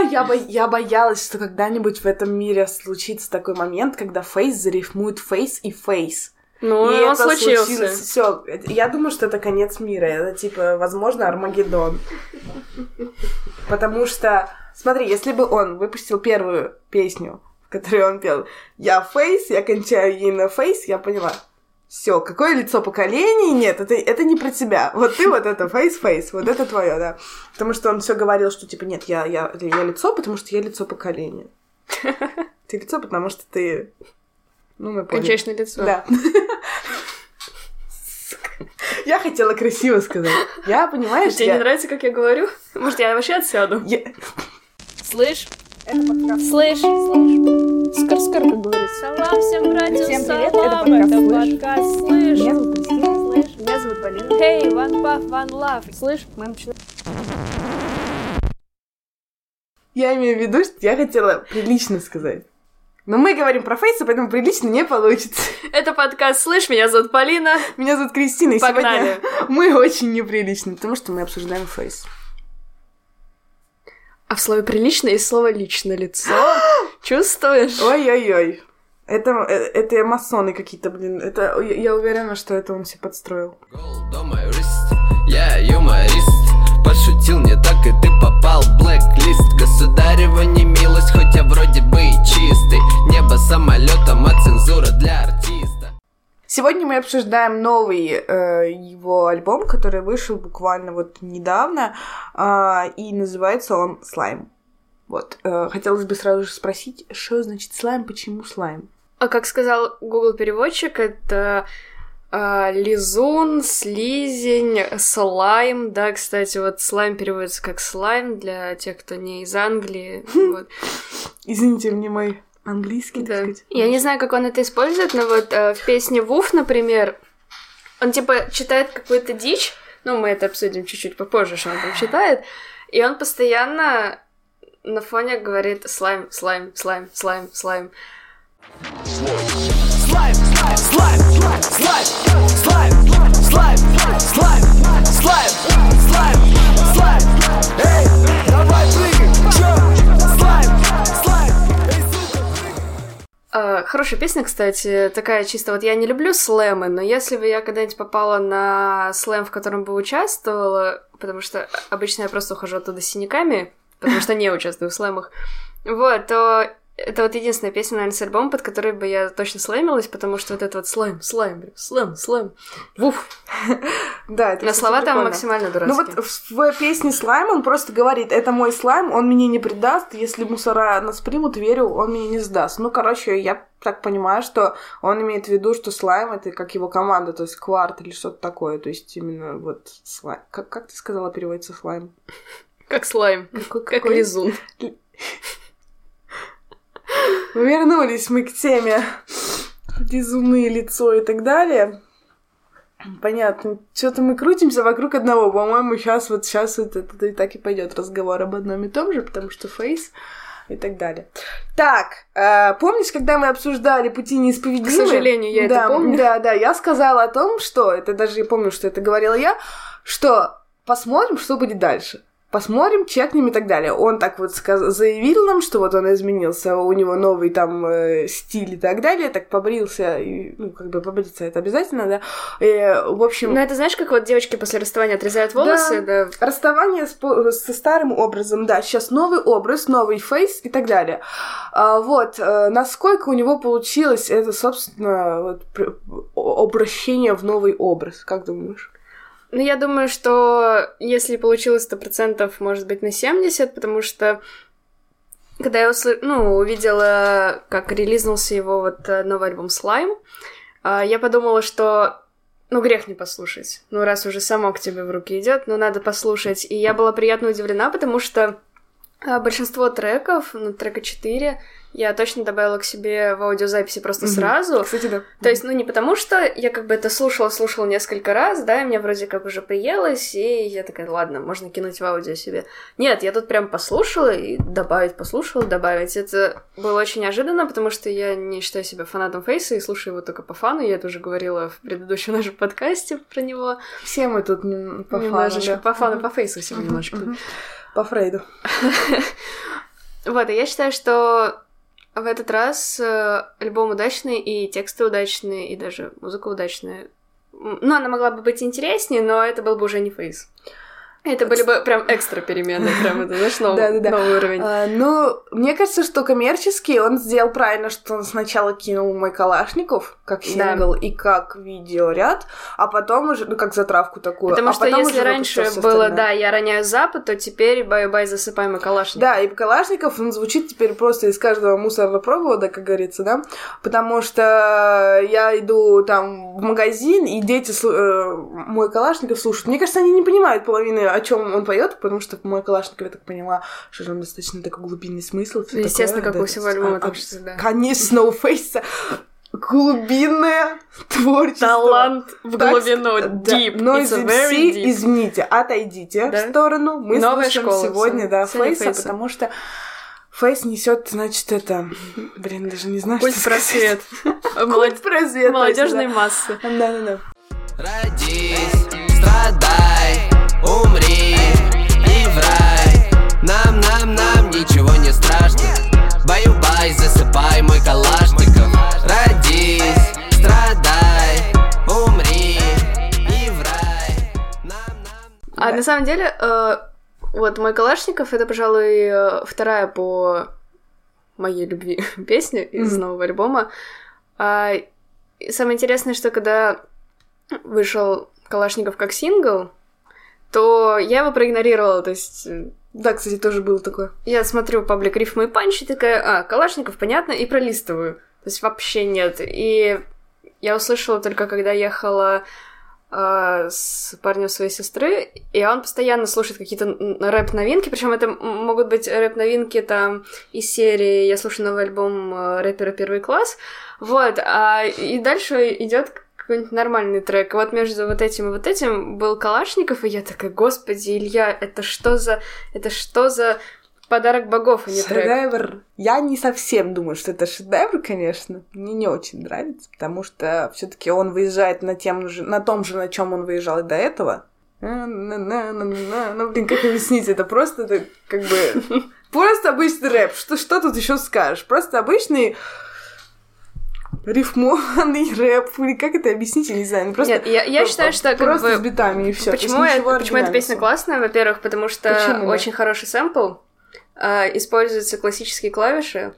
я, бо... я боялась, что когда-нибудь в этом мире случится такой момент, когда фейс зарифмует Face и face. Ну, и он это случился. Все, я думаю, что это конец мира. Это типа, возможно, Армагеддон. Потому что, смотри, если бы он выпустил первую песню, в которой он пел «Я Face, я кончаю ей на face», я поняла. Все, какое лицо поколений? Нет, это, это не про тебя. Вот ты вот это face-face, вот это твое, да. Потому что он все говорил, что типа нет, я, я, я лицо, потому что я лицо поколения. Ты лицо, потому что ты ну, мы поняли. Кончаешь на лицо. Да. Я хотела красиво сказать. Я, понимаешь, Тебе я... не нравится, как я говорю? Может, я вообще отсяду? я- Слышь? Слышь? Скор-скор, как говорится. Салам всем братьям, Всем привет, салам, это подкаст это «Слышь». подкаст «Слышь». Меня зовут Кристина. Слышь? Меня зовут Полина. Hey, one puff, one love. Слышь? Мы начинаем. Я имею в виду, что я хотела прилично сказать. Но мы говорим про фейсы, поэтому прилично не получится. Это подкаст «Слышь», меня зовут Полина. Меня зовут Кристина, и Погнали. сегодня мы очень неприличны, потому что мы обсуждаем фейс. А в слове «прилично» есть слово «личное лицо». Чувствуешь? Ой-ой-ой. Это, э, это масоны какие-то, блин. Это, я, я уверена, что это он себе подстроил. Я юморист Пошутил не так, и ты попал в блэк-лист Государева не милость, хоть я вроде бы и чистый Небо самолетом, а цензура для артиста Сегодня мы обсуждаем новый э, его альбом, который вышел буквально вот недавно, а, и называется он «Слайм». Вот. э, хотелось бы сразу же спросить, что значит слайм, почему слайм? А как сказал Google переводчик, это а, лизун, слизень, слайм. Да, кстати, вот слайм переводится как слайм для тех, кто не из Англии. Извините мне мой английский, так Да. сказать. Я не знаю, как он это использует, но вот э, в песне Вуф, например, он типа читает какую-то дичь, ну, мы это обсудим чуть-чуть попозже, что он там читает, и он постоянно на фоне говорит слайм, слайм, слайм, слайм, слайм. Слайм, слайм, слайм, слайм, слайм, слайм, слайм, слайм, слайм, слайм, слайм Эй, давай прыгай, чё? Слайм, слайм, А, хорошая песня, кстати, такая чисто вот я не люблю слэмы, но если бы я когда-нибудь попала на слэм, в котором бы участвовала, потому что обычно я просто ухожу оттуда синяками, потому что не участвую в слэмах, вот, то это вот единственная песня, наверное, с альбома, под которой бы я точно слэмилась, потому что вот это вот слайм, блин, слэм, слэм, вуф. Да, это кстати, слова там максимально Ну дурацкие. вот в, песне «Слайм» он просто говорит, это мой слайм, он меня не предаст, если мусора нас примут, верю, он меня не сдаст. Ну, короче, я так понимаю, что он имеет в виду, что слайм это как его команда, то есть кварт или что-то такое, то есть именно вот слайм. Как, как ты сказала, переводится слайм? Как слайм, Какой- как лизун. Вернулись мы к теме безумное лицо и так далее. Понятно. Что-то мы крутимся вокруг одного. По-моему, сейчас вот сейчас вот это и так и пойдет разговор об одном и том же, потому что фейс и так далее. Так, э, помнишь, когда мы обсуждали пути неисповедимые? К сожалению, я это да, помню. Да, да, я сказала о том, что, это даже я помню, что это говорила я, что посмотрим, что будет дальше. Посмотрим, чекнем и так далее. Он так вот сказ- заявил нам, что вот он изменился, у него новый там э, стиль и так далее, так побрился, и, ну, как бы побриться это обязательно, да. И, в общем, Ну это знаешь, как вот девочки после расставания отрезают волосы, да, расставание с со старым образом, да, сейчас новый образ, новый фейс и так далее. А, вот, э, насколько у него получилось это, собственно, вот, обращение в новый образ, как думаешь? Ну, я думаю, что если получилось 100%, может быть, на 70, потому что когда я усл... ну, увидела, как релизнулся его вот э, новый альбом «Слайм», а, я подумала, что ну, грех не послушать. Ну, раз уже само к тебе в руки идет, ну, надо послушать. И я была приятно удивлена, потому что большинство треков, ну, трека 4, я точно добавила к себе в аудиозаписи просто Мгм. сразу. Кстати, да. То есть, ну, не потому что я как бы это слушала-слушала несколько раз, да, и мне вроде как уже приелось, и я такая, ладно, можно кинуть в аудио себе. Нет, я тут прям послушала и добавить, послушала, добавить. Это было очень неожиданно, потому что я не считаю себя фанатом Фейса и слушаю его только по фану. Я это уже говорила в предыдущем нашем подкасте про него. Все мы тут по фану, немножечко да. по фану, Мгм. по Фейсу всего Мгм, немножечко. мгм. По Фрейду. Вот, и я считаю, что в этот раз э, альбом удачный, и тексты удачные, и даже музыка удачная. Ну, она могла бы быть интереснее, но это был бы уже не Face. Это были бы прям экстра перемены, прям это, знаешь, новый, Да-да-да. новый уровень. А, ну, мне кажется, что коммерчески он сделал правильно, что он сначала кинул мой Калашников как Да. сингл и как видеоряд, а потом уже, ну, как затравку такую. Потому а что если раньше было, да, я роняю запад, то теперь бай-бай, засыпай, мой Калашников. Да, и Калашников, он звучит теперь просто из каждого мусорного провода, как говорится, да, потому что я иду там в магазин, и дети э, мой Калашников слушают. Мне кажется, они не понимают половины, о чем он поет, потому что мой Калашников, я так поняла, что там достаточно такой глубинный смысл. всё Естественно, такое, как да, у всего альбома, а- что да. Конечно, у Фейса глубинное творчество. Талант в Так глубину, да. deep, Но it's very deep. извините, отойдите Да? в сторону. Мы Новая слушаем школа, сегодня, да, Фейса, Фейса. потому что Фейс несет, значит, это... Блин, даже не знаю, Культ что просвет. Культ просвет. Молодежные точно, массы. да. Да-да-да. Родись, страдай, умри и в рай Нам, нам, нам ничего не страшно Баю-бай, засыпай мой калашников Родись, страдай, умри и в рай Нам, нам А Да. на самом деле, э, вот мой Калашников это, пожалуй, вторая по моей любви песня из Мгм. нового альбома. А, и самое интересное, что когда вышел Калашников как сингл, то я его проигнорировала, то есть э, Да, кстати, тоже было такое. я смотрю паблик рифмы и панчи, такая, а, Калашников, понятно, и пролистываю. То есть вообще нет. И я услышала только, когда ехала а, с парнем своей сестры, и он постоянно слушает какие-то рэп-новинки, причем это могут быть рэп-новинки там из серии «Я слушаю новый альбом э, рэпера «Первый класс», вот, а, и дальше идет какой-нибудь нормальный трек. Вот между вот этим и вот этим был Калашников, и я такая, господи, Илья, это что за... Это что за подарок богов, а не трек? Шедевр. Я не совсем думаю, что это шедевр, конечно. Мне не очень нравится, потому что все-таки он выезжает на, тем же, на том же, на чем он выезжал и до этого. Ну, блин, как объяснить? Это просто, это как бы... Просто обычный рэп. Что, что тут еще скажешь? Просто обычный рифмованный рэп. Или как это объяснить, я не знаю. Ну, Просто, Нет, я, я считаю, что как просто бы... с битами и все. Почему, я- почему эта песня классная? Во-первых, потому что Почему, да? очень хороший сэмпл, а, используются классические клавиши,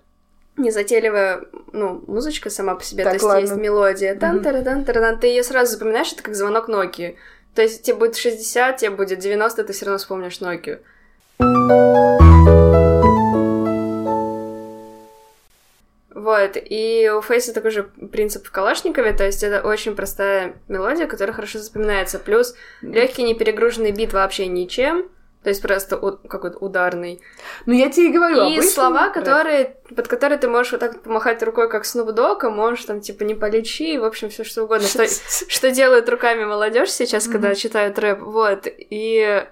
незатейливая, ну, музычка сама по себе, Так, то есть ладно. есть мелодия, тан Мгм. тарадан тарадан ты ее сразу запоминаешь, это как звонок Nokia. То есть тебе будет 60, тебе будет 90, ты все равно вспомнишь Nokia. Вот, и у Фейса такой же принцип в Калашникове, то есть это очень простая мелодия, которая хорошо запоминается, плюс легкий неперегруженный бит вообще ничем, то есть просто какой-то ударный. Ну, я тебе и говорю, И слова, рэп. которые, под которые ты можешь вот так помахать рукой, как Снуп Дог, а можешь там типа не полечи, в общем, все что угодно. Что, что делают руками молодежь сейчас, когда читают рэп, вот. И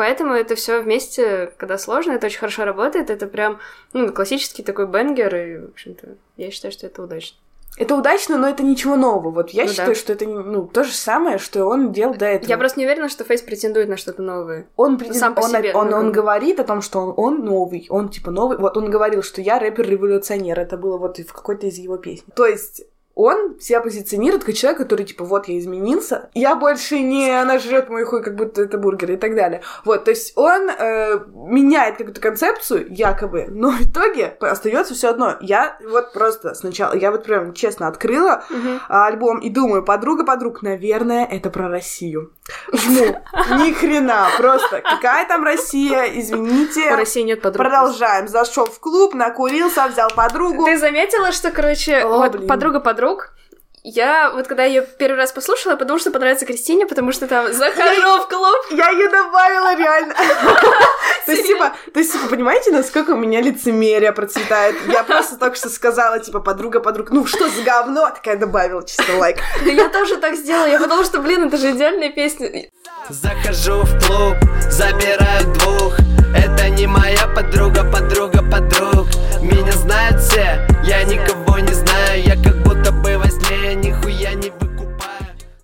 поэтому это все вместе, когда сложно, это очень хорошо работает, это прям, ну, классический такой бенгер, и, в общем-то, я считаю, что это удачно. Это удачно, но это ничего нового. Вот я Ну считаю, да. что это ну, то же самое, что он делал до этого. Я просто не уверена, что Фейс претендует на что-то новое. Он, претен- сам по он, себе, он, ну, он бы. говорит о том, что он, он новый, он типа новый. Вот он говорил, что я рэпер-революционер. Это было вот в какой-то из его песен. То есть он себя позиционирует как человек, который типа вот я изменился, я больше не она жрет мой хуй, как будто это бургер и так далее. Вот, то есть он э, меняет какую-то концепцию, якобы, но в итоге остается все одно. Я вот просто сначала, я вот прям честно открыла а, альбом и думаю, подруга подруг, наверное, это про Россию. Жму. Ни хрена, просто. Какая там Россия, У извините. России нет подруг. Продолжаем. Зашел в клуб, накурился, взял подругу. Ты заметила, что, короче, О, вот подруга подруг. Я вот когда ее первый раз послушала, я подумала, что понравится Кристине, потому что там захожу в клуб. Я ее добавила реально. То есть, типа, то есть, типа, понимаете, насколько у меня лицемерие процветает? Я просто только что сказала, типа, подруга, подруг, ну что за говно? Такая добавила чисто лайк. Да я тоже так сделала. Я подумала, что, блин, это же идеальная песня. Захожу в клуб, забираю двух Это не моя подруга, подруга, подруг Меня знают все, я никого не знаю Я как будто бы сне, нихуя не выкупаю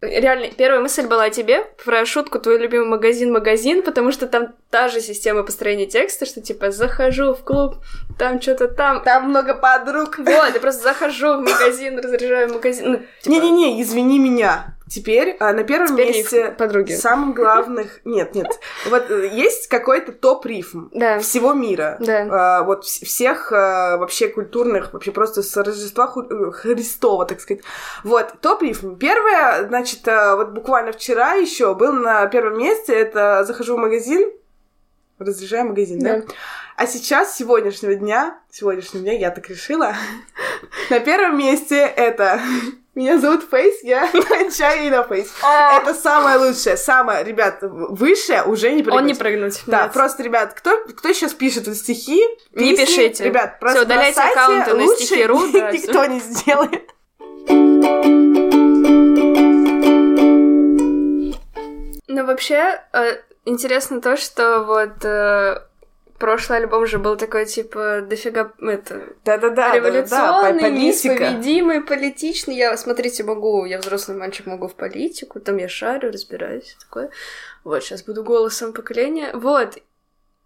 реально, первая мысль была о тебе про шутку «Твой любимый магазин-магазин», потому что там та же система построения текста, что типа «Захожу в клуб, там что-то там». Там много подруг. Вот, я просто захожу в магазин, разряжаю магазин. Ну, типа, Не-не-не, извини меня. Теперь а, на первом Теперь месте подруги. самых главных... Нет, нет. Вот э, есть какой-то топ-рифм Да. всего мира. Да. А, вот вс- всех а, вообще культурных, вообще просто с Рождества Ху- э, Христова, так сказать. Вот, топ-рифм. Первое, значит, а, вот буквально вчера еще был на первом месте, это захожу в магазин, разряжаю магазин, да? Да. А сейчас, сегодняшнего дня, сегодняшнего дня, я так решила, на первом месте это... Меня зовут Фейс, я кончаю и на Фейс. Это самое лучшее, самое, ребят, выше уже не прыгать. Он не прыгнуть. Да, Нет. просто, ребят, кто, кто сейчас пишет вот стихи? Не пишите. Ребят, просто Всё, удаляйте аккаунты на стихи.ру, да, никто не сделает. Ну, вообще, э, интересно то, что вот прошлый альбом же был такой, типа, дофига, это, Да-да-да, да, революционный, политика. неисповедимый, политичный. Я, смотрите, могу, я взрослый мальчик, могу в политику, там я шарю, разбираюсь, такое. Вот, сейчас буду голосом поколения. Вот,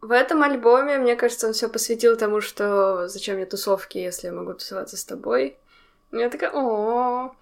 в этом альбоме, мне кажется, он все посвятил тому, что зачем мне тусовки, если я могу тусоваться с тобой. И Я такая, о,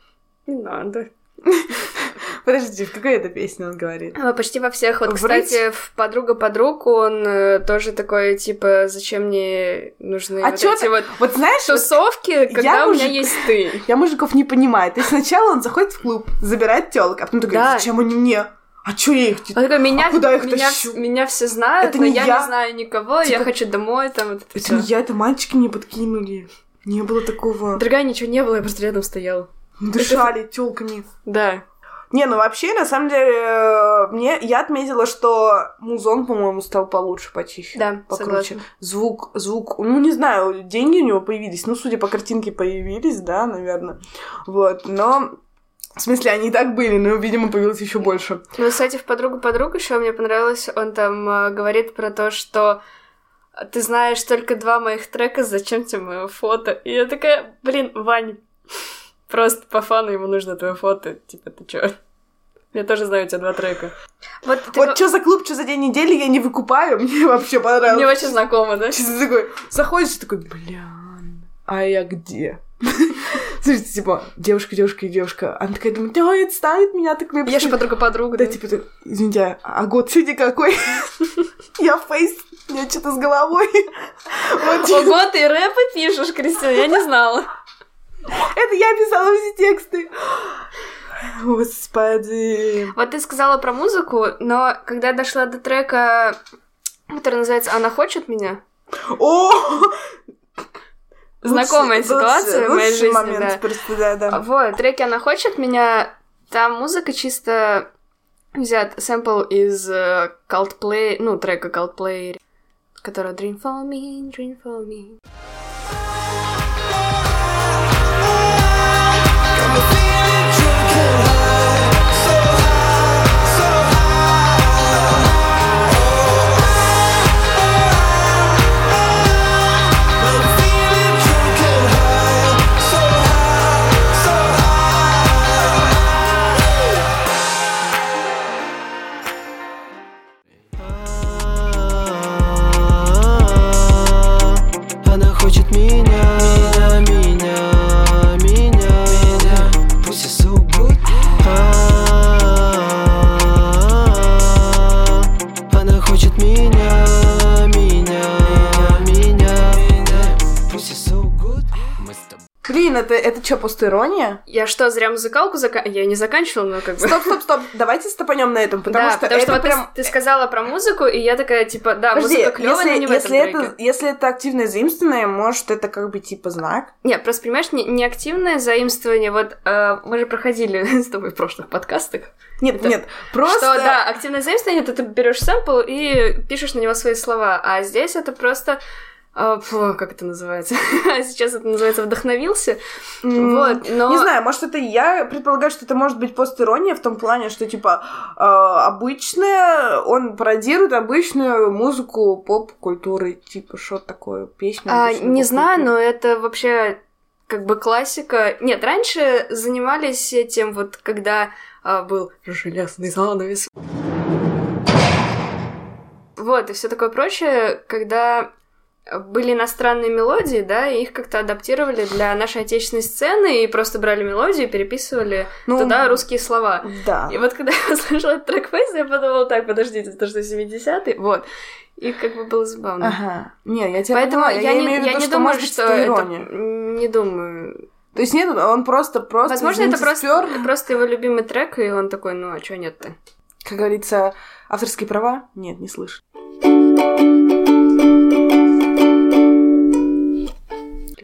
не надо. Подожди, в какой это песне он говорит? А, Почти во всех. Вот, Врыть? кстати, в «Подруга подруг» он э, тоже такой, типа, зачем мне нужны А вот эти ты- вот Вот знаешь, вот тусовки, когда у меня мужик. есть ты. я мужиков не понимаю. То есть сначала он заходит в клуб, забирает телок, а потом такой, Да. зачем они мне? А чё я их... Он такой, меня, А куда я их меня, тащу? меня все знают, Это но не я, я. не знаю никого, я Типа, хочу домой, там вот это Это не я, это мальчики мне подкинули. Не было такого. Дорогая, ничего не было, я просто рядом стоял. Дышали телками. Да. Не, ну вообще, на самом деле, э, мне я отметила, что музон, по-моему, стал получше, почище. Да, покруче. согласна. Звук, звук, ну не знаю, деньги у него появились, ну, судя по картинке, появились, да, наверное. Вот, но в смысле, они и так были, но, видимо, появилось еще больше. Ну, кстати, в «Подругу подруг» еще мне понравилось, он там э, говорит про то, что ты знаешь только два моих трека, зачем тебе мое фото? И я такая, блин, Вань, просто по фану ему нужно твое фото, типа, ты чё? Я тоже знаю у тебя два трека. Вот, ты вот что за клуб, что за день недели, я не выкупаю, мне вообще понравилось. Мне очень знакомо, да? Чисто такой, заходишь и такой, бля, а я где? Слушайте, типа, девушка, девушка и девушка. Она такая думает, ой, отстанет меня, так мне Я же подруга подруга, Да, типа, ты, извините, а год сегодня какой? Я фейс, я что-то с головой. Типа, Ого, ты рэпы пишешь, Кристина, я не знала. Это я писала все тексты. Господи. Вот ты сказала про музыку, но когда я дошла до трека, который называется «Она хочет меня», О! знакомая Лучший- ситуация в лучший- моей лучший жизни, момент, да. просто, да, да. Вот, треки «Она хочет меня», там музыка чисто взят сэмпл из э, Coldplay, ну, трека Coldplay, который Dream for me, Dream for me. Блин, это, это что, постерония? Я что, зря музыкалку заканчивала? Я не заканчивала, но как бы... Стоп, стоп, стоп, давайте стопанем на этом, потому да, что потому это что вот ты- прям... ты, сказала про музыку, и я такая, типа, да, Подожди, музыка клевая, но если, не в этом если, треке. это, если это активное заимствованное, может, это как бы типа знак? Нет, просто понимаешь, не, не активное заимствование. Вот э, мы же проходили с тобой в прошлых подкастах. Нет, Да. нет, просто... Что да, активное заимствование это ты берешь сэмпл и пишешь на него свои слова. А здесь это просто. Э, фу, как это называется? Сейчас это называется вдохновился. М, Вот, но. Не знаю, может, это я предполагаю, что это может быть постерония в том плане, что, типа, э, обычное, он пародирует обычную музыку поп-культуры, типа, что такое, песню А, не знаю, но это вообще как бы классика. Нет, раньше занимались этим вот, когда а, был железный занавес. Вот, и все такое прочее, когда были иностранные мелодии, да, и их как-то адаптировали для нашей отечественной сцены и просто брали мелодию и переписывали Ну, туда русские слова. Да. И вот когда я услышала этот трек Фейс, я подумала, так, подождите, это что, 70-й? Вот. И как бы было забавно. Ага. Не, я тебя Поэтому понимаю. я, не, имею в я виду, не что, думаю, может что это это... ирония. Не думаю. То есть нет, он просто, просто Возможно, это извините, просто, спёр. просто его любимый трек, и он такой, ну, а чё нет-то? Как говорится, авторские права? Нет, не слышь.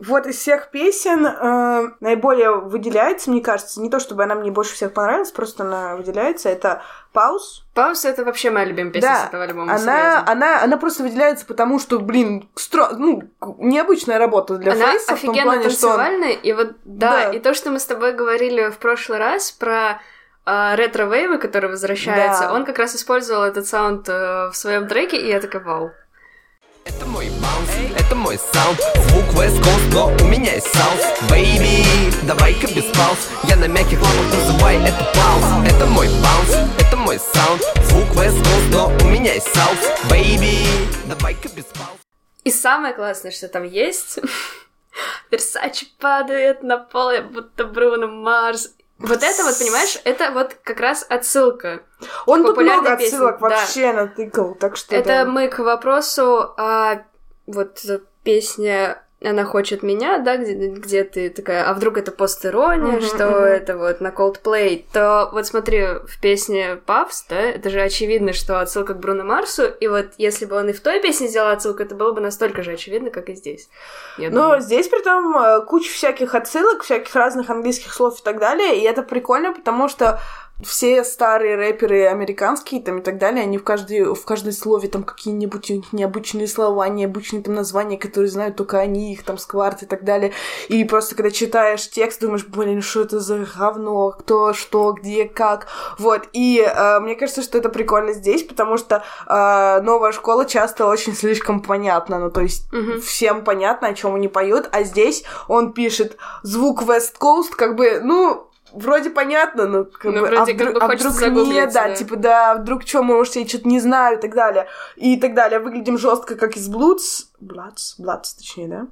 Вот из всех песен э, наиболее выделяется, мне кажется, не то чтобы она мне больше всех понравилась, просто она выделяется, это «Пауз». Пауз — это вообще моя любимая песня Да, с этого альбома, Она, она, она просто выделяется, потому что, блин, стро... ну, необычная работа для Она Фейса в том офигенно плане, что он... танцевальная, и вот, да, Да. и то, что мы с тобой говорили в прошлый раз про а, ретро-вейвы, которые возвращаются, Да. он как раз использовал этот саунд э, в своем треке, и я такая, вау. Это мой bounce, это мой саунд. Звук West Coast, но у меня есть саунд. Baby, давай-ка без пауз. Я на мягких лапах называй это paws. Это мой bounce, это мой саунд. Звук West Coast, но у меня есть саунд. Baby, давай-ка без пауз. И самое классное, что там есть, Версачи падает на пол, будто Бруно Марс. Вот это вот, понимаешь, это вот как раз отсылка. Он тут много песни, отсылок да. вообще натыкал, так что Это да. мы к вопросу, а, вот песня «Она хочет меня», да, где, где ты такая, а вдруг это постирония, Мгм, что мгм. это вот на Coldplay, то вот смотри, в песне «Папс», да, это же очевидно, что отсылка к Бруно Марсу, и вот если бы он и в той песне сделал отсылку, это было бы настолько же очевидно, как и здесь. Я Но думаю. здесь при том э, куча всяких отсылок, всяких разных английских слов и так далее, и это прикольно, потому что все старые рэперы американские там и так далее, они в каждой, в каждой слове там какие-нибудь необычные слова, необычные там названия, которые знают только они, их там скварт и так далее. И просто когда читаешь текст, думаешь, блин, что это за говно, кто, что, где, как. Вот. И э, мне кажется, что это прикольно здесь, потому что э, новая школа часто очень слишком понятна. Ну, то есть Мгм. всем понятно, о чем они поют, а здесь он пишет звук West Coast, как бы, ну, вроде понятно, но как Ну, бы, вроде а как вдруг, бы а вдруг нет, да, да. типа, да, вдруг что, может, я что-то не знаю и так далее. И так далее. Выглядим жестко, как из Bloods. Bloods? Bloods, точнее, да?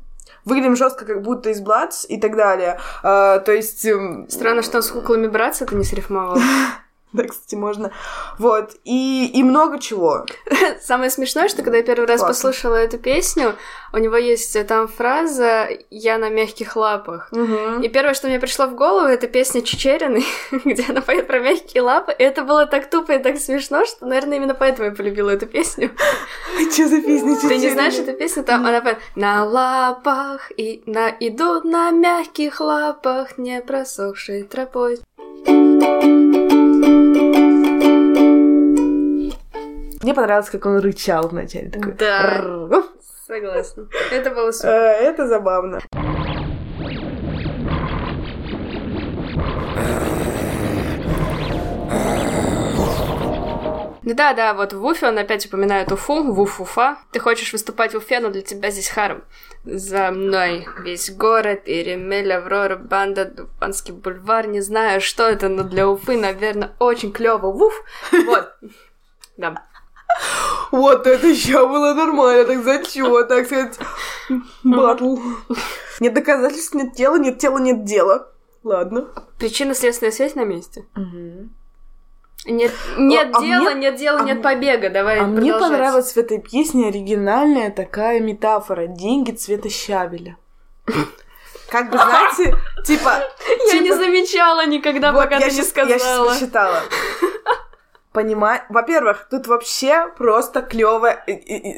Выглядим жестко, как будто из Bloods и так далее. А, то есть... эм, Странно, что он с куклами браться это не срифмовал. Да, кстати, можно. Вот. И, и много чего. Самое смешное, что когда я первый раз Классно. послушала эту песню, у него есть э, там фраза «Я на мягких лапах». Мгм. И первое, что мне пришло в голову, это песня Чечерины, где она поет про мягкие лапы. И это было так тупо и так смешно, что, наверное, именно поэтому я полюбила эту песню. Что за песня Ты не Чечерины? знаешь эту песню? Там она поет «На лапах и на идут на мягких лапах, не просохшей тропой». Мне понравилось, как он рычал вначале. Такой, Да. Согласна. Это было Э, супер. Это забавно. Ну Да, да, вот в Уфе он опять упоминает Уфу, Вуф Уфа. Ты хочешь выступать в Уфе, но для тебя здесь харм. За мной весь город, Иремель, Аврора, Банда, Дубанский бульвар. Не знаю, что это, но для Уфы, наверное, очень клево. Уф! Вот. Да. Вот это еще было нормально, так зачем, так сказать, батл. Нет доказательств, нет тела, нет тела, нет дела. Ладно. Причинно-следственная связь на месте. Нет, нет А дела, мне- нет дела, а нет побега. Давай А мне продолжать. понравилась в этой песне оригинальная такая метафора. Деньги цвета щавеля. Как бы, знаете, типа... Я не типа- замечала никогда, пока ты не щас- Я сейчас сказала. прочитала. Понимаю. Во-первых, тут вообще просто клево.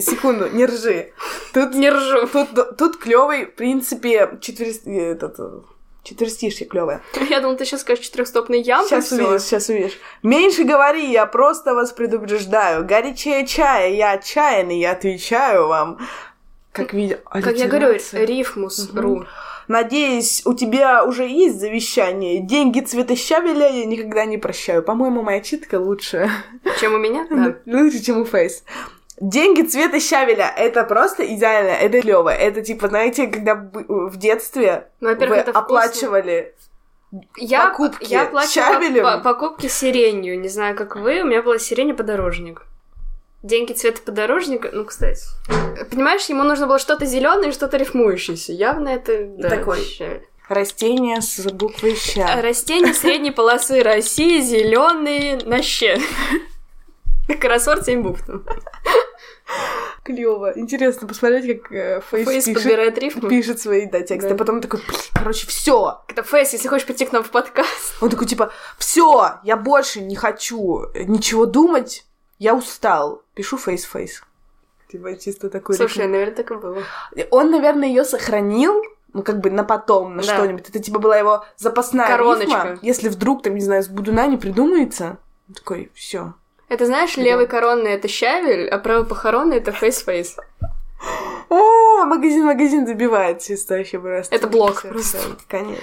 Секунду, не ржи. Тут Не ржу. Тут, тут клевый, в принципе, четвер... этот, э, четверостишье клевое. Я думала, ты сейчас скажешь четырехстопный ям. Сейчас увидишь, сейчас увидишь. Меньше говори, я просто вас предупреждаю. Горячее чая, я отчаянный, я отвечаю вам. Как видел. Как я говорю, рифмус, ру. Надеюсь, у тебя уже есть завещание. Деньги цвета щавеля я никогда не прощаю. По-моему, моя читка лучше. Чем у меня? Да. Лучше, чем у Фейс. Деньги цвета щавеля. Это просто идеально. Это клево. Это типа, знаете, когда б- в детстве Ну, вы это оплачивали. Я, покупки я щавелем. по- покупки сиренью. Не знаю, как вы, у меня была сирень и подорожник. Деньги цвета подорожника, ну, кстати. Понимаешь, ему нужно было что-то зеленое и что-то рифмующееся. Явно это да, такой. щавель. Растения с буквой ща. Растения средней полосы России, зеленые на ще. Кроссворд 7 букв. Клево. Интересно посмотреть, как э, Фейс, Фейс пишет, подбирает рифму. пишет свои да, тексты. Да. А потом такой, «Блин, короче, все. Это Фейс, если хочешь прийти к нам в подкаст. Он такой, типа, все, я больше не хочу ничего думать, я устал. Пишу Face-Face. Типа, чисто такой Слушай, рифм. наверное, так и было. Он, наверное, ее сохранил, ну, как бы на потом, на Да. что-нибудь. Это, типа, была его запасная Короночка. рифма. Если вдруг, там, не знаю, с бодуна не придумается, он такой, все. Это знаешь, левый коронный это щавель, а правый похоронный это Face-Face. О, магазин-магазин забивает чисто вообще просто. Это блок просто. Конец.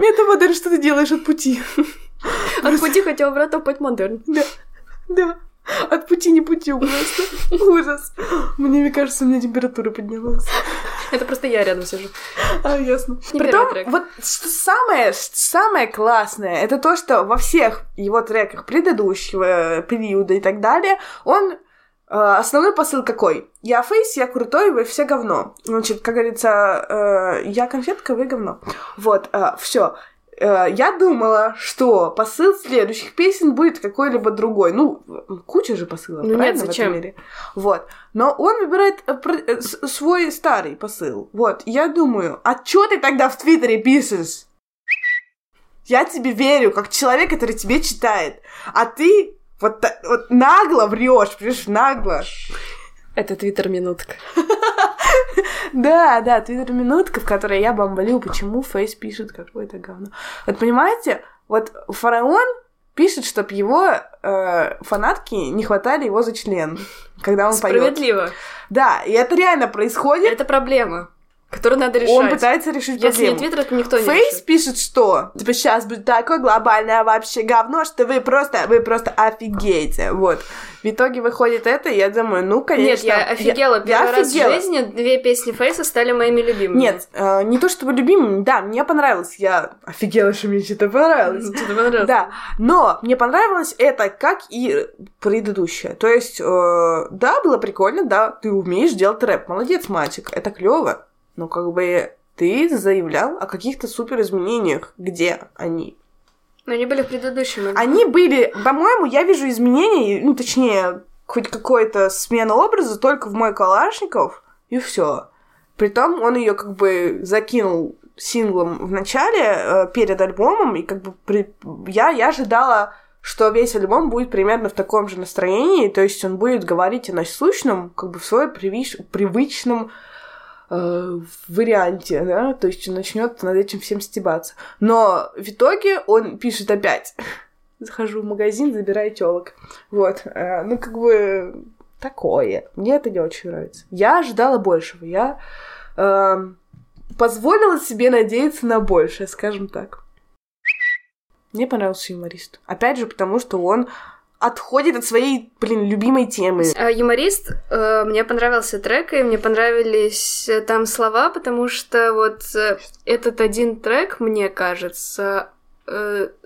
Метамодерн, что ты делаешь от пути? От пути хотел брат топать модерн. Да, да. От пути не пути просто. Ужас. Мне, мне кажется, у меня температура поднялась. Это просто я рядом сижу. А, ясно. Не Притом, вот что самое, самое классное, это то, что во всех его треках предыдущего периода и так далее, он основной посыл какой? Я фейс, я крутой, вы все говно. Значит, как говорится, э, я конфетка, вы говно. Вот, все. Я думала, что посыл следующих песен будет какой-либо другой. Ну, куча же посылов, Ну нет, правильно, в зачем? этом мире? Вот. Но он выбирает э, э, свой старый посыл. Вот. Я думаю, а чё ты тогда в Твиттере пишешь? Я тебе верю, как человек, который тебе читает. А ты вот, та- вот нагло врешь, понимаешь, нагло. Это твиттер-минутка. Да, да, твиттер минутка, в которой я бомблю, почему Фейс пишет какое-то говно. Вот понимаете, вот фараон пишет, чтобы его э, фанатки не хватали его за член, когда он поет. Справедливо. Да, и это реально происходит. Это проблема, которую надо решать. Он пытается решить Если проблему. не твиттер, то никто не Фейс решит. пишет, что типа сейчас будет такое глобальное вообще говно, что вы просто, вы просто офигеете. Вот. В итоге выходит это, и я думаю, ну, конечно. Нет, я офигела. Первый я раз офигела. в жизни две песни Фейса стали моими любимыми. Нет, э, не то чтобы любимым, да, мне понравилось. Я офигела, что мне что-то понравилось. Что-то понравилось. Да, но мне понравилось это, как и предыдущее. То есть, э, да, было прикольно, да, ты умеешь делать рэп. Молодец, мальчик, это клево. Но как бы ты заявлял о каких-то супер изменениях. Где они? Но они были в предыдущем. Они были, по-моему, я вижу изменения, ну, точнее, хоть какой-то смена образа только в мой Калашников, и все. Притом он ее как бы закинул синглом в начале, э, перед альбомом, и как бы при- я, я ожидала, что весь альбом будет примерно в таком же настроении, то есть он будет говорить о насущном, как бы в своем привич- привычном э, варианте, да, то есть он начнет над этим всем стебаться. Но в итоге он пишет опять. Захожу в магазин, забираю телок. Вот. э, ну, как бы такое. Мне это не очень нравится. Я ожидала большего. Я эм, позволила себе надеяться на большее, скажем так. Мне понравился юморист. Опять же, потому что он отходит от своей, блин, любимой темы. А, Юморист, э, мне понравился трек, и мне понравились э, там слова, потому что вот э, этот один трек, мне кажется,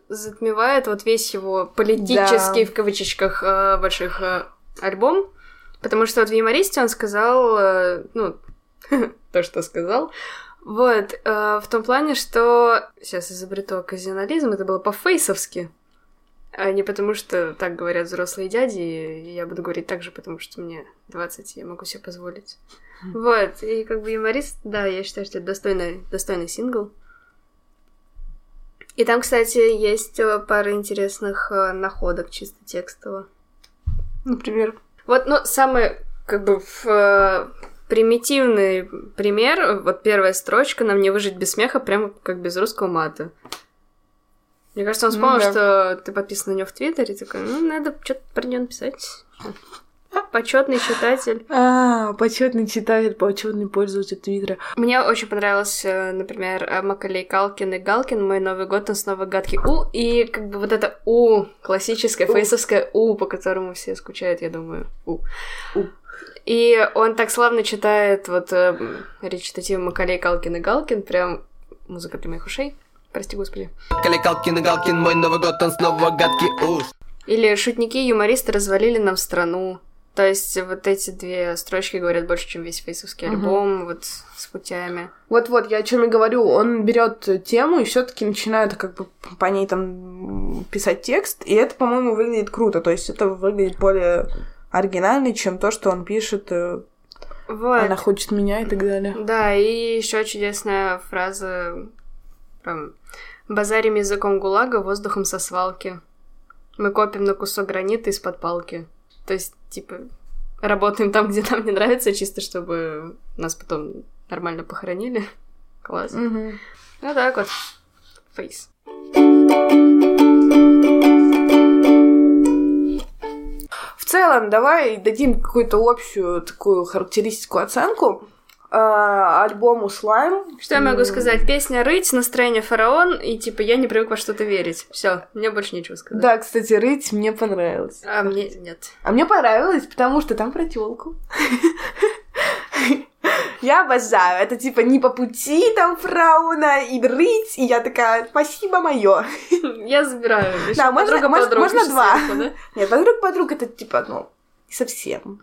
затмевает вот весь его политический, Да. в кавычечках, больших альбом. Потому что вот в юмористе он сказал, ну, то, что сказал. Вот, в том плане, что... Сейчас изобрету оказионализм, это было по-фейсовски. А не потому, что так говорят взрослые дяди, и я буду говорить так же, потому что мне 20, я могу себе позволить. Вот, и как бы юморист, да, я считаю, что это достойный, достойный сингл. И там, кстати, есть э, пара интересных э, находок чисто текстово. Например. Вот, ну, самый, как бы, в, э, примитивный пример, вот первая строчка «Нам не выжить без смеха», прям как без русского мата. Мне кажется, он Ну вспомнил, да. что ты подписан на него в Твиттере, такой, ну, надо что-то про него написать. почетный читатель. А, почетный читатель, почетный пользователь Твиттера. Мне очень понравился, э, например, э, Макалей Калкин и Галкин. Мой Новый год, он снова гадкий У. И как бы вот это У, классическое фейсовское У, по которому все скучают, я думаю. У. У. И он так славно читает вот э, речитативы Макалей Калкин и Галкин. Прям музыка для моих ушей. Прости, господи. Кали Калкин и Галкин, мой Новый год, он снова гадкий уж. Или шутники-юмористы развалили нам страну. То есть вот эти две строчки говорят больше, чем весь фейсовский Мгм. альбом, вот с путями. Вот-вот, я о чем и говорю. Он берет тему и все-таки начинает как бы по ней там писать текст, и это, по-моему, выглядит круто. То есть это выглядит более оригинально, чем то, что он пишет. э, Вот. Она хочет меня и так далее. Да, и еще чудесная фраза прям «Базарим языком гулага, воздухом со свалки. Мы копим на кусок гранита из-под палки». То есть, типа, работаем там, где нам не нравится, чисто чтобы нас потом нормально похоронили. Класс. Мгм. Ну так вот. Фейс. В целом, давай дадим какую-то общую такую характеристику, оценку альбому Слайм. Что я могу сказать? Песня «Рыть», настроение «Фараон», и типа я не привык во что-то верить. Все, мне больше нечего сказать. Да, кстати, рыть мне понравилось. А мне нет. А мне понравилось, потому что там про тёлку. Я обожаю. Это типа не по пути там фрауна и рыть. И я такая, спасибо мое. Я забираю. Да, можно- можно- можно два. Нет, подруг подруг это типа, ну, совсем.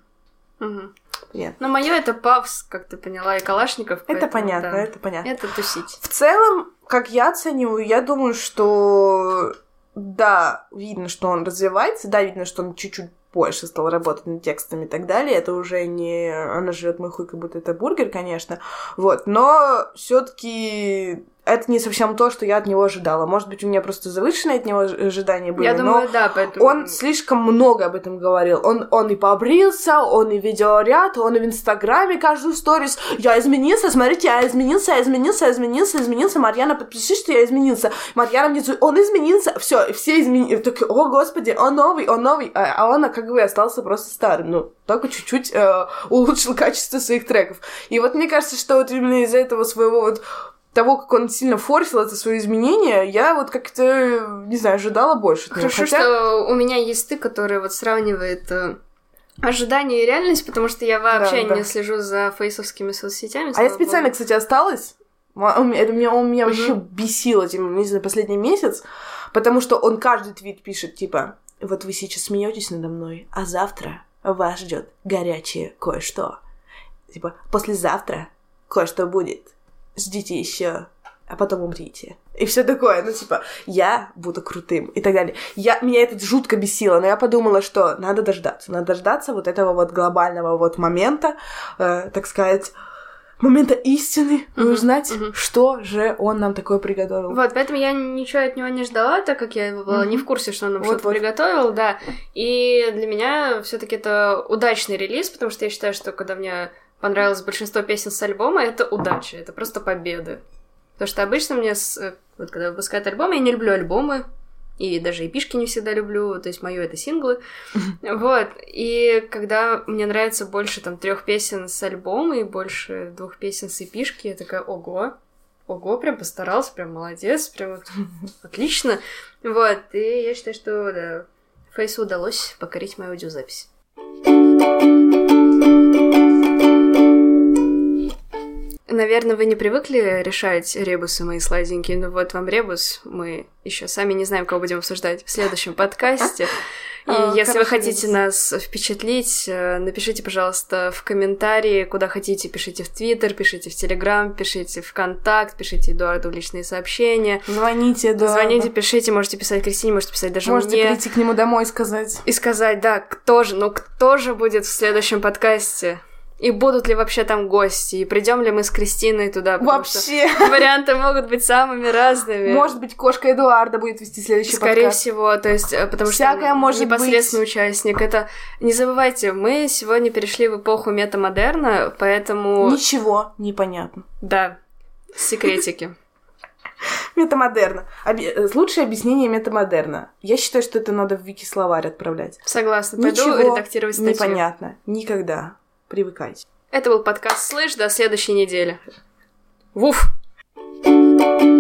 Мгм. Понятно. Но мое это Павс, как ты поняла, и Калашников. Это понятно, да. это понятно. Это тусить. В целом, как я оцениваю, я думаю, что да, видно, что он развивается, да, видно, что он чуть-чуть больше стал работать над текстами и так далее. Это уже не она живет мой хуй, как будто это бургер, конечно. Вот, но все-таки это не совсем то, что я от него ожидала. Может быть, у меня просто завышенные от него ожидания были, Я но думаю, да, поэтому... он слишком много об этом говорил. Он, он и побрился, он и видеоряд, он и в Инстаграме каждую сторис. Я изменился, смотрите, я изменился, я изменился, я изменился, изменился. Марьяна, подпиши, что я изменился. Марьяна мне звонит, он изменился. Все, все изменились. Такие, о, господи, он новый, он новый. А, а он, как бы, остался просто старым. Ну, только чуть-чуть э, улучшил качество своих треков. И вот мне кажется, что вот именно из-за этого своего вот того, как он сильно форсил это свои изменения, я вот как-то, не знаю, ожидала больше. Хорошо, Хотя- что у меня есть ты, который вот сравнивает э, ожидания и реальность, потому что я вообще Да, да. не слежу за фейсовскими соцсетями. А я специально, богу. кстати, осталась. Это меня, он меня вообще бесил этим, не знаю, последний месяц, потому что он каждый твит пишет, типа, вот вы сейчас смеетесь надо мной, а завтра вас ждет горячее кое-что. Типа, послезавтра кое-что будет. Ждите еще, а потом умрите. И все такое, ну, типа, я буду крутым и так далее. Я, меня это жутко бесило, но я подумала, что надо дождаться. Надо дождаться вот этого вот глобального вот момента, э, так сказать, момента истины, и Мгм, узнать, мгм. что же он нам такое приготовил. Вот, поэтому я ничего от него не ждала, так как я была не в курсе, что он нам Вот, что-то вот. приготовил, да. И для меня все таки это удачный релиз, потому что я считаю, что когда мне понравилось большинство песен с альбома, это удача, это просто победы. Потому что обычно мне, с, э, вот когда выпускают альбом, я не люблю альбомы, и даже эпишки не всегда люблю, то есть мое это синглы. Вот. И когда мне нравится больше там трех песен с альбома и больше двух песен с эпишки, я такая, ого, ого, прям постарался, прям молодец, прям вот отлично. Вот. И я считаю, что да, Фейсу удалось покорить мою аудиозапись. Наверное, вы не привыкли решать ребусы мои сладенькие, но вот вам ребус, мы еще сами не знаем, кого будем обсуждать в следующем подкасте. И А, если вы хотите ребус. нас впечатлить, э, напишите, пожалуйста, в комментарии, куда хотите, пишите в Твиттер, пишите в Телеграм, пишите в Контакт, пишите Эдуарду в личные сообщения. Звоните, да. Звоните, пишите, можете писать Кристине, можете писать даже Можете мне. прийти к нему домой и сказать. И сказать, да, кто же, ну кто же будет в следующем подкасте? И будут ли вообще там гости? И придем ли мы с Кристиной туда? Вообще. Варианты могут быть самыми разными. Может быть, кошка Эдуарда будет вести следующий Скорее подкаст. всего, то есть, э, потому Всякое что может непосредственный быть. участник. Это не забывайте, мы сегодня перешли в эпоху метамодерна, поэтому Ничего не понятно. да, секретики. Метамодерна. Оби- э, Лучшее объяснение метамодерна. Я считаю, что это надо в вики-словарь отправлять. Согласна. Пойду Ничего редактировать статью. непонятно. Никогда. Привыкайте. Это был подкаст «Слышь» до следующей недели. Вуф! thank you